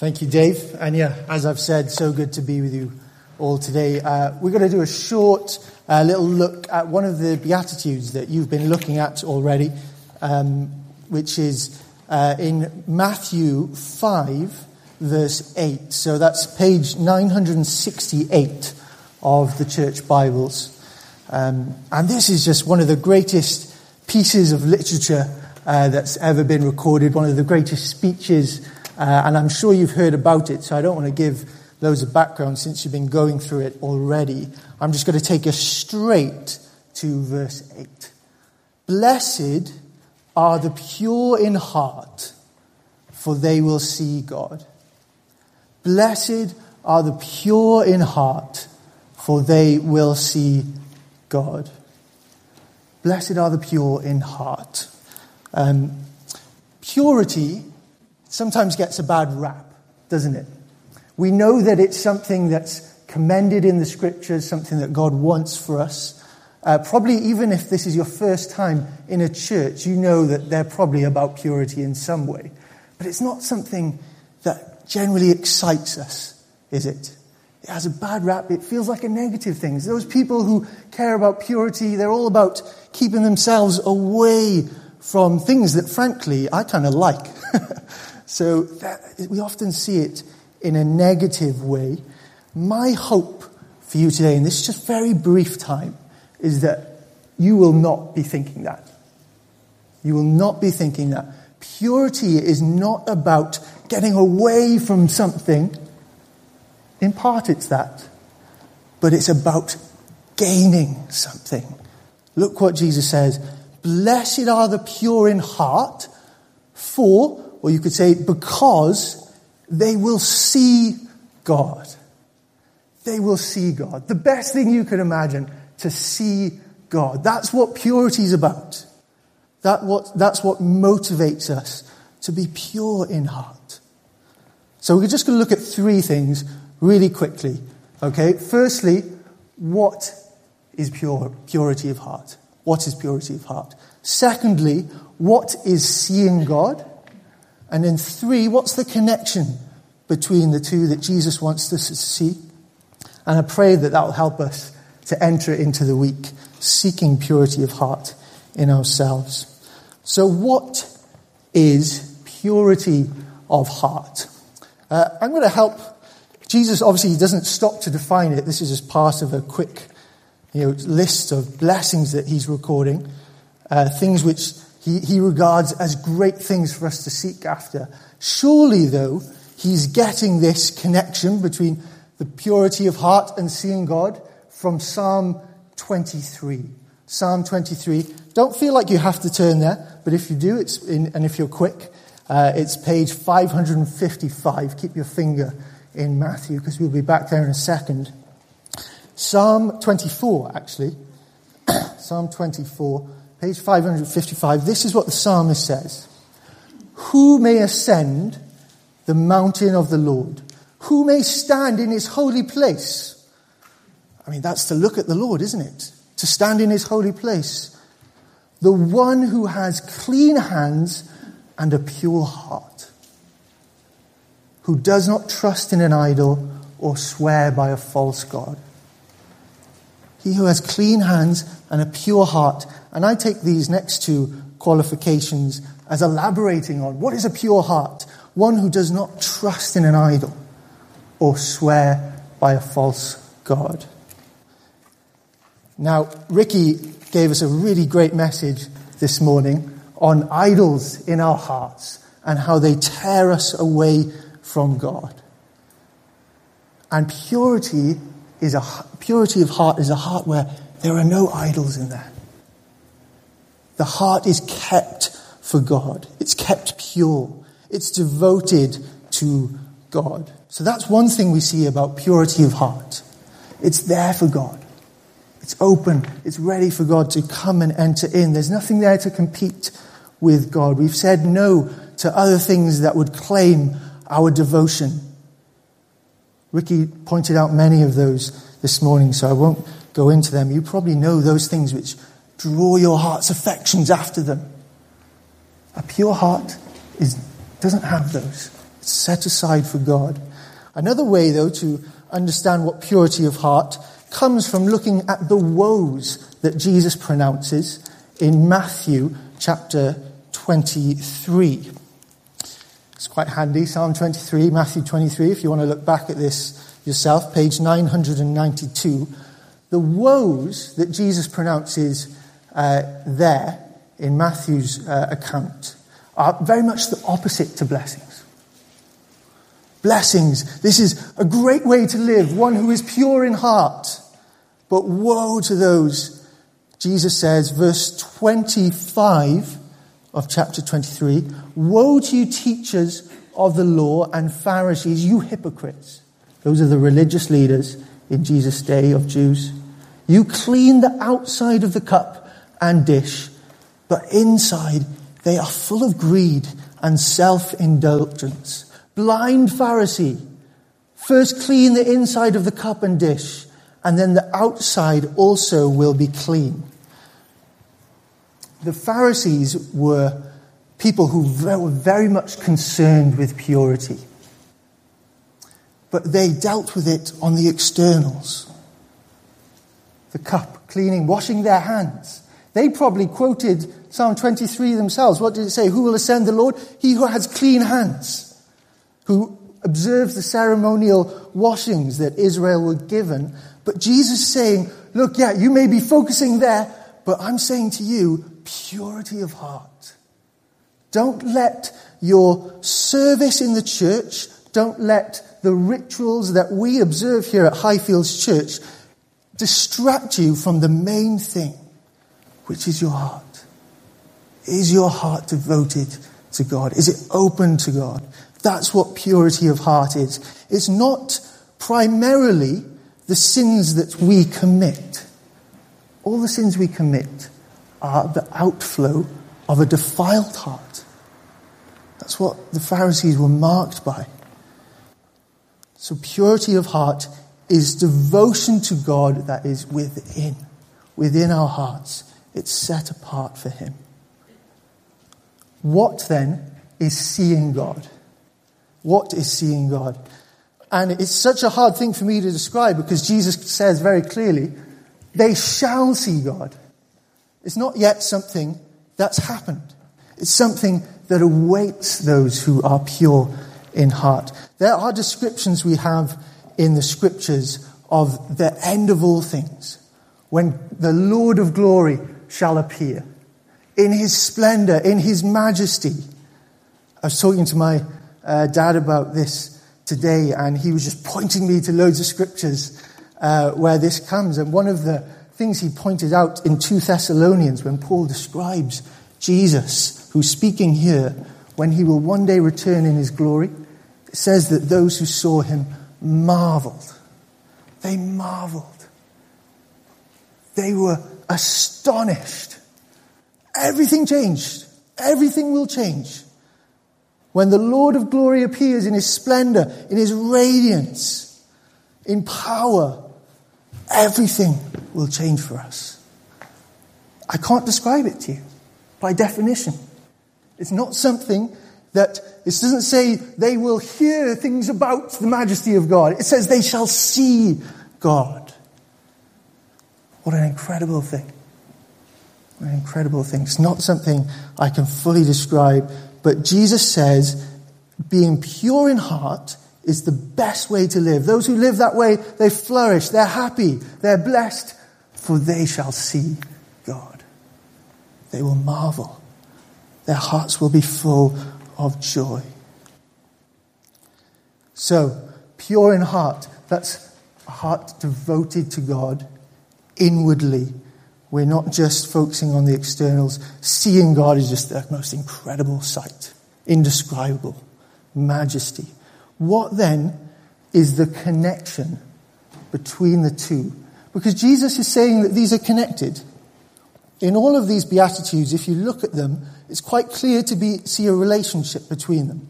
Thank you, Dave. And yeah, as I've said, so good to be with you all today. Uh, we're going to do a short uh, little look at one of the Beatitudes that you've been looking at already, um, which is uh, in Matthew 5, verse 8. So that's page 968 of the church Bibles. Um, and this is just one of the greatest pieces of literature uh, that's ever been recorded, one of the greatest speeches uh, and I'm sure you've heard about it, so I don't want to give loads of background since you've been going through it already. I'm just going to take us straight to verse 8. Blessed are the pure in heart, for they will see God. Blessed are the pure in heart, for they will see God. Blessed are the pure in heart. Um, purity sometimes gets a bad rap, doesn't it? We know that it's something that's commended in the scriptures, something that God wants for us. Uh, probably even if this is your first time in a church, you know that they're probably about purity in some way. But it's not something that generally excites us, is it? It has a bad rap. It feels like a negative thing. Those people who care about purity, they're all about keeping themselves away from things that, frankly, I kind of like. So that, we often see it in a negative way. My hope for you today, in this just very brief time, is that you will not be thinking that. You will not be thinking that. Purity is not about getting away from something. In part, it's that. But it's about gaining something. Look what Jesus says. Blessed are the pure in heart, for or you could say because they will see God. They will see God. The best thing you could imagine, to see God. That's what purity is about. That what, that's what motivates us to be pure in heart. So we're just going to look at three things really quickly. Okay? Firstly, what is pure, purity of heart? What is purity of heart? Secondly, what is seeing God? And then three, what's the connection between the two that Jesus wants us to see? And I pray that that will help us to enter into the week seeking purity of heart in ourselves. So what is purity of heart? Uh, I'm going to help. Jesus obviously he doesn't stop to define it. This is just part of a quick you know, list of blessings that he's recording, uh, things which he, he regards as great things for us to seek after. Surely, though, he's getting this connection between the purity of heart and seeing God from Psalm 23. Psalm 23. Don't feel like you have to turn there, but if you do, it's in, and if you're quick, uh, it's page 555. Keep your finger in Matthew because we'll be back there in a second. Psalm 24, actually. Psalm 24 page 555, this is what the psalmist says. Who may ascend the mountain of the Lord? Who may stand in his holy place? I mean, that's to look at the Lord, isn't it? To stand in his holy place. The one who has clean hands and a pure heart, who does not trust in an idol or swear by a false God. He who has clean hands and a pure heart. And I take these next two qualifications as elaborating on what is a pure heart? One who does not trust in an idol or swear by a false God. Now, Ricky gave us a really great message this morning on idols in our hearts and how they tear us away from God. And purity is a purity of heart is a heart where there are no idols in there. The heart is kept for God. It's kept pure. It's devoted to God. So that's one thing we see about purity of heart. It's there for God. It's open. It's ready for God to come and enter in. There's nothing there to compete with God. We've said no to other things that would claim our devotion. Ricky pointed out many of those this morning, so I won't go into them. You probably know those things which draw your heart's affections after them. A pure heart is, doesn't have those. It's set aside for God. Another way, though, to understand what purity of heart comes from looking at the woes that Jesus pronounces in Matthew chapter 23. It's quite handy. Psalm 23, Matthew 23, if you want to look back at this yourself, page 992. The woes that Jesus pronounces uh, there in Matthew's uh, account are very much the opposite to blessings. Blessings, this is a great way to live, one who is pure in heart. But woe to those, Jesus says, verse 25 of chapter 23 Woe to you, teachers of the law and Pharisees, you hypocrites. Those are the religious leaders in Jesus' day of Jews. You clean the outside of the cup and dish, but inside they are full of greed and self indulgence. Blind Pharisee, first clean the inside of the cup and dish, and then the outside also will be clean. The Pharisees were people who were very much concerned with purity. But they dealt with it on the externals. The cup, cleaning, washing their hands. They probably quoted Psalm 23 themselves. What did it say? Who will ascend the Lord? He who has clean hands, who observes the ceremonial washings that Israel were given. But Jesus saying, look, yeah, you may be focusing there, but I'm saying to you, purity of heart. Don't let your service in the church, don't let the rituals that we observe here at Highfields Church distract you from the main thing, which is your heart. Is your heart devoted to God? Is it open to God? That's what purity of heart is. It's not primarily the sins that we commit. All the sins we commit are the outflow of a defiled heart. That's what the Pharisees were marked by. So, purity of heart is devotion to God that is within, within our hearts. It's set apart for Him. What then is seeing God? What is seeing God? And it's such a hard thing for me to describe because Jesus says very clearly, they shall see God. It's not yet something that's happened. It's something that awaits those who are pure in heart. There are descriptions we have in the scriptures of the end of all things, when the Lord of glory shall appear in his splendor, in his majesty. I was talking to my uh, dad about this today, and he was just pointing me to loads of scriptures uh, where this comes. And one of the things he pointed out in 2 Thessalonians when Paul describes Jesus, who's speaking here, when he will one day return in his glory, it says that those who saw him marveled. They marveled. They were astonished. Everything changed. Everything will change. When the Lord of glory appears in his splendor, in his radiance, in power, everything will change for us. I can't describe it to you by definition. It's not something that it doesn't say they will hear things about the majesty of God. It says they shall see God. What an incredible thing. What an incredible thing. It's not something I can fully describe, but Jesus says being pure in heart is the best way to live. Those who live that way, they flourish, they're happy, they're blessed, for they shall see God. They will marvel. Their hearts will be full of joy. So, pure in heart, that's a heart devoted to God inwardly. We're not just focusing on the externals. Seeing God is just the most incredible sight, indescribable majesty. What then is the connection between the two? Because Jesus is saying that these are connected. In all of these Beatitudes, if you look at them, it's quite clear to be, see a relationship between them.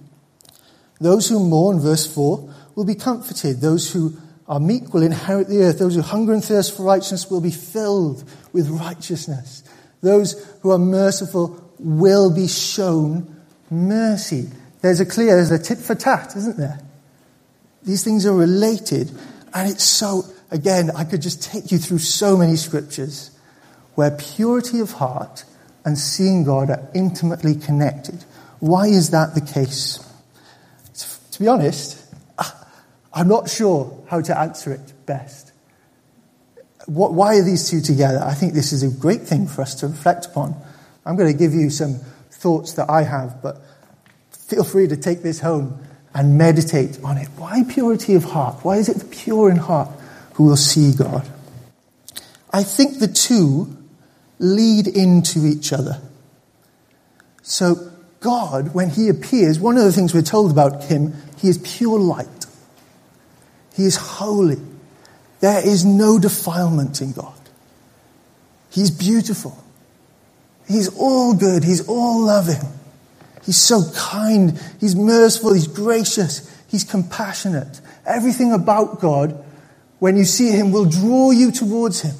Those who mourn, verse 4, will be comforted. Those who are meek will inherit the earth. Those who hunger and thirst for righteousness will be filled with righteousness. Those who are merciful will be shown mercy. there's a clear, there's a tit for tat, isn't there? These things are related. And it's so, again, I could just take you through so many scriptures where purity of heart and seeing God are intimately connected. Why is that the case? To be honest, ah, I'm not sure how to answer it best. Why are these two together? I think this is a great thing for us to reflect upon. I'm going to give you some thoughts that I have, but feel free to take this home and meditate on it. Why purity of heart? Why is it the pure in heart who will see God? I think the two lead into each other. So, God, when He appears, one of the things we're told about Him, He is pure light. He is holy. There is no defilement in God. He's beautiful. He's all good. He's all loving. He's so kind. He's merciful. He's gracious. He's compassionate. Everything about God, when you see Him, will draw you towards Him.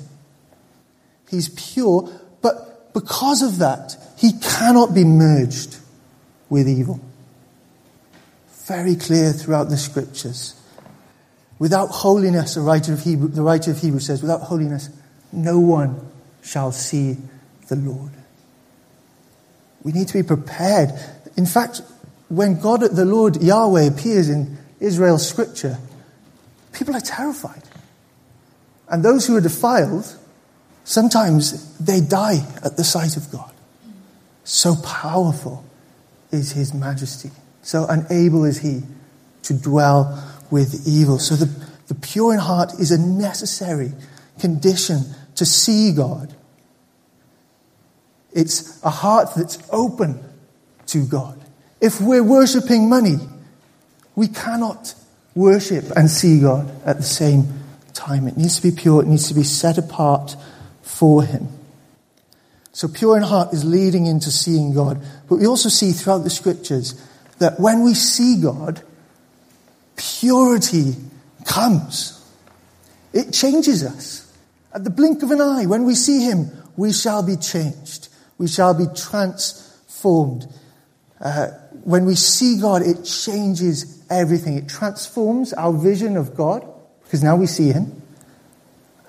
He's pure, but because of that, He cannot be merged with evil. Very clear throughout the scriptures. Without holiness, the writer of Hebrew, the writer of Hebrews says, without holiness, no one shall see the Lord. We need to be prepared. In fact, when God, the Lord Yahweh, appears in Israel's scripture, people are terrified. And those who are defiled, sometimes they die at the sight of God. So powerful is his majesty. So unable is he to dwell with evil. So the, the pure in heart is a necessary condition to see God. It's a heart that's open to God. If we're worshipping money, we cannot worship and see God at the same time. It needs to be pure, it needs to be set apart for Him. So, pure in heart is leading into seeing God. But we also see throughout the scriptures that when we see God, purity comes. It changes us. At the blink of an eye, when we see Him, we shall be changed. We shall be transformed. Uh, when we see God, it changes everything. It transforms our vision of God, because now we see Him.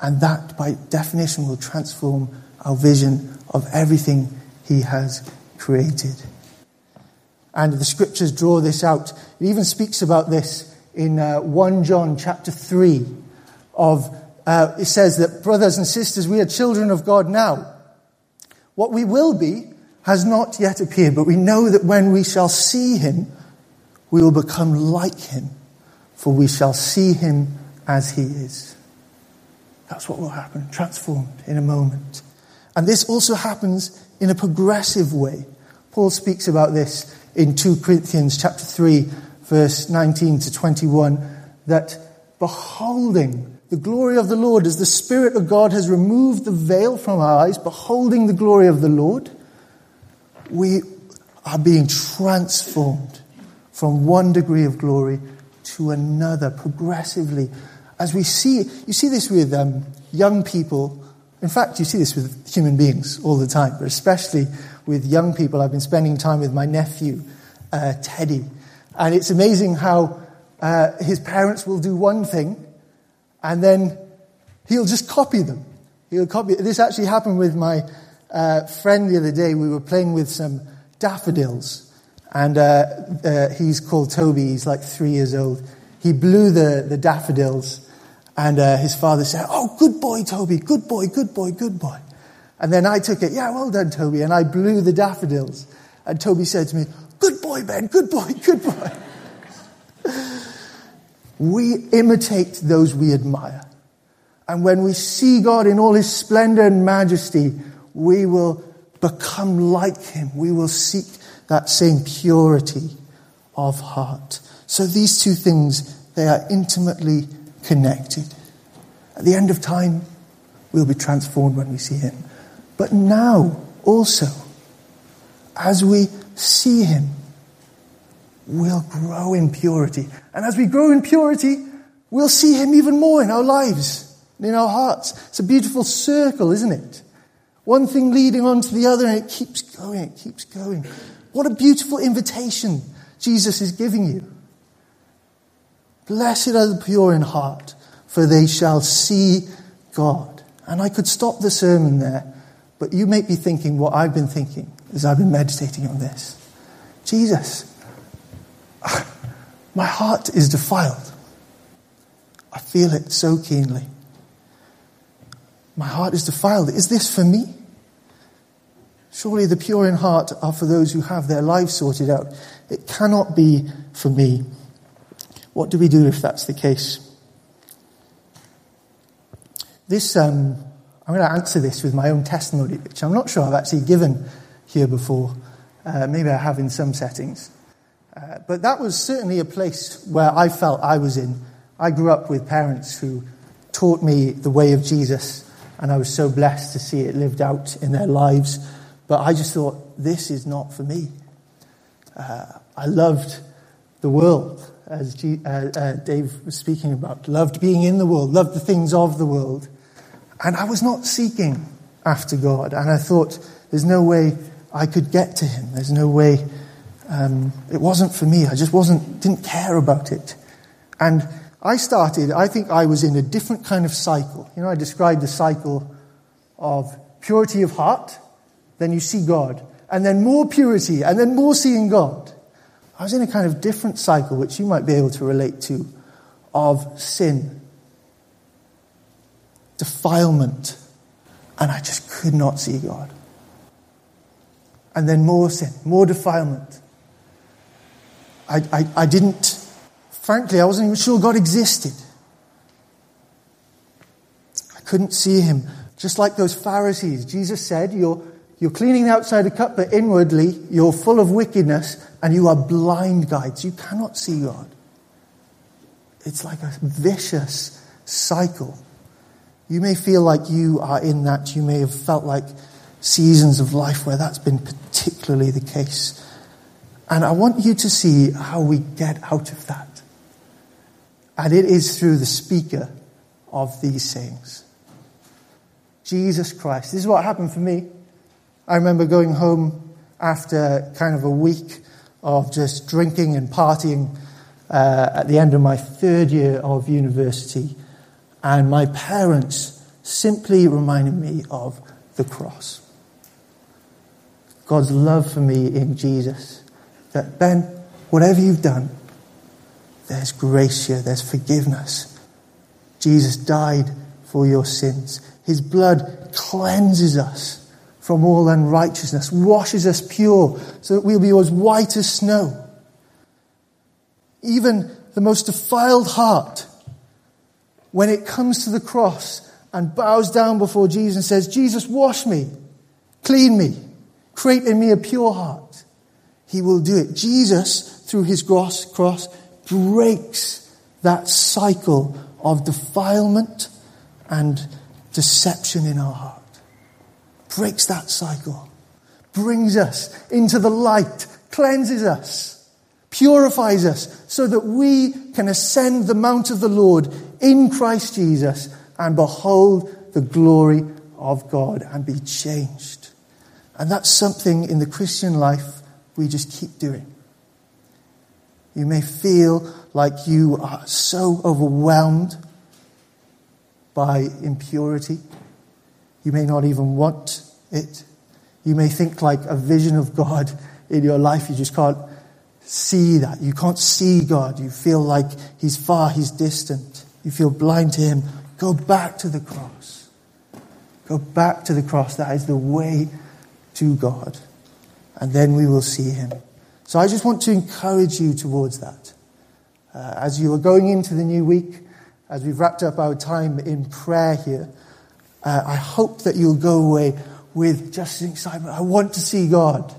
And that, by definition, will transform our vision of everything He has created. And the scriptures draw this out. It even speaks about this in uh, 1 John chapter 3 of, uh, it says that brothers and sisters, we are children of God now. What we will be has not yet appeared, but we know that when we shall see him, we will become like him, for we shall see him as he is. That's what will happen, transformed in a moment. And this also happens in a progressive way. Paul speaks about this in 2 Corinthians chapter 3 verse 19 to 21 that beholding the glory of the Lord as the Spirit of God has removed the veil from our eyes, beholding the glory of the Lord, we are being transformed from one degree of glory to another progressively. As we see, you see this with um, young people. In fact, you see this with human beings all the time, but especially with young people. I've been spending time with my nephew, uh, Teddy, and it's amazing how uh, his parents will do one thing and then he'll just copy them. He'll copy. This actually happened with my uh, friend the other day. We were playing with some daffodils, and uh, uh, he's called Toby. He's like three years old. He blew the, the daffodils, and uh, his father said, "Oh, good boy, Toby. Good boy. Good boy. Good boy." And then I took it. Yeah, well done, Toby. And I blew the daffodils. And Toby said to me, "Good boy, Ben. Good boy. Good boy." we imitate those we admire. And when we see God in all his splendor and majesty, we will become like him. We will seek that same purity of heart. So these two things, they are intimately connected. At the end of time, we'll be transformed when we see him. But now, also, as we see him, we'll grow in purity. And as we grow in purity, we'll see Him even more in our lives, in our hearts. It's a beautiful circle, isn't it? One thing leading on to the other, and it keeps going, it keeps going. What a beautiful invitation Jesus is giving you. Blessed are the pure in heart, for they shall see God. And I could stop the sermon there, but you may be thinking what I've been thinking as I've been meditating on this. Jesus, my heart is defiled. I feel it so keenly. My heart is defiled. Is this for me? Surely the pure in heart are for those who have their lives sorted out. It cannot be for me. What do we do if that's the case? This, um, I'm going to answer this with my own testimony, which I'm not sure I've actually given here before. Uh, maybe I have in some settings. Uh, but that was certainly a place where I felt I was in. I grew up with parents who taught me the way of Jesus, and I was so blessed to see it lived out in their lives. But I just thought, this is not for me. Uh, I loved the world, as G, uh, uh, Dave was speaking about, loved being in the world, loved the things of the world. And I was not seeking after God. And I thought, there's no way I could get to Him. There's no way um, it wasn't for me. I just wasn't, didn't care about it. And I started, I think I was in a different kind of cycle. You know, I described the cycle of purity of heart, then you see God, and then more purity, and then more seeing God. I was in a kind of different cycle, which you might be able to relate to, of sin, defilement, and I just could not see God. And then more sin, more defilement, I, I, I didn't, frankly, I wasn't even sure God existed. I couldn't see him. Just like those Pharisees, Jesus said, You're, you're cleaning the outside of the cup, but inwardly you're full of wickedness and you are blind guides. You cannot see God. It's like a vicious cycle. You may feel like you are in that. You may have felt like seasons of life where that's been particularly the case. And I want you to see how we get out of that. And it is through the speaker of these sayings. Jesus Christ. This is what happened for me. I remember going home after kind of a week of just drinking and partying uh, at the end of my third year of university. And my parents simply reminded me of the cross. God's love for me in Jesus that, Ben, whatever you've done, there's grace here, there's forgiveness. Jesus died for your sins. His blood cleanses us from all unrighteousness, washes us pure so that we'll be as white as snow. Even the most defiled heart, when it comes to the cross and bows down before Jesus and says, Jesus, wash me, clean me, create in me a pure heart. He will do it. Jesus, through his cross, cross breaks that cycle of defilement and deception in our heart. Breaks that cycle. Brings us into the light. Cleanses us. Purifies us so that we can ascend the mount of the Lord in Christ Jesus and behold the glory of God and be changed. And that's something in the Christian life we just keep doing. You may feel like you are so overwhelmed by impurity. You may not even want it. You may think like a vision of God in your life. You just can't see that. You can't see God. You feel like He's far, He's distant. You feel blind to Him. Go back to the cross. Go back to the cross. That is the way to God and then we will see him. So I just want to encourage you towards that. Uh, as you are going into the new week, as we've wrapped up our time in prayer here, uh, I hope that you'll go away with just an excitement. I want to see God.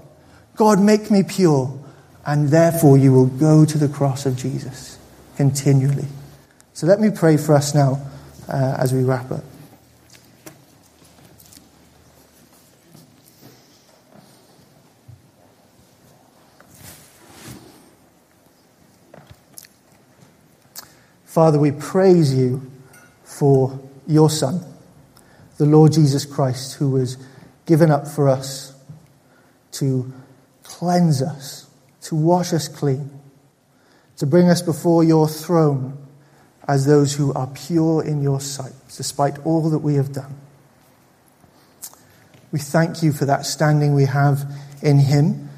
God, make me pure. And therefore, you will go to the cross of Jesus continually. So let me pray for us now uh, as we wrap up. Father, we praise you for your Son, the Lord Jesus Christ, who was given up for us to cleanse us to wash us clean, to bring us before your throne as those who are pure in your sight, despite all that we have done. We thank you for that standing we have in him.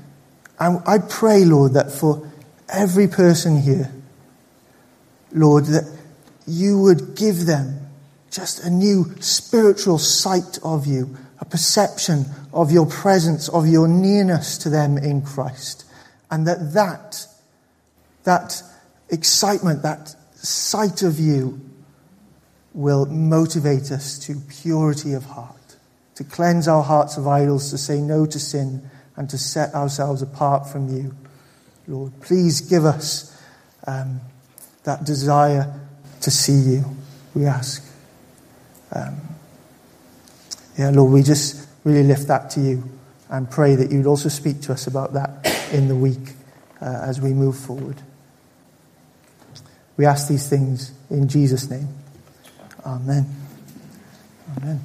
And I pray, Lord, that for every person here, Lord, that you would give them just a new spiritual sight of you, a perception of your presence, of your nearness to them in Christ. And that that, that excitement, that sight of you will motivate us to purity of heart, to cleanse our hearts of idols, to say no to sin, and to set ourselves apart from you. Lord, please give us um, that desire to see you, we ask. Um, yeah, Lord, we just really lift that to you and pray that you'd also speak to us about that in the week uh, as we move forward. We ask these things in Jesus' name. Amen. Amen.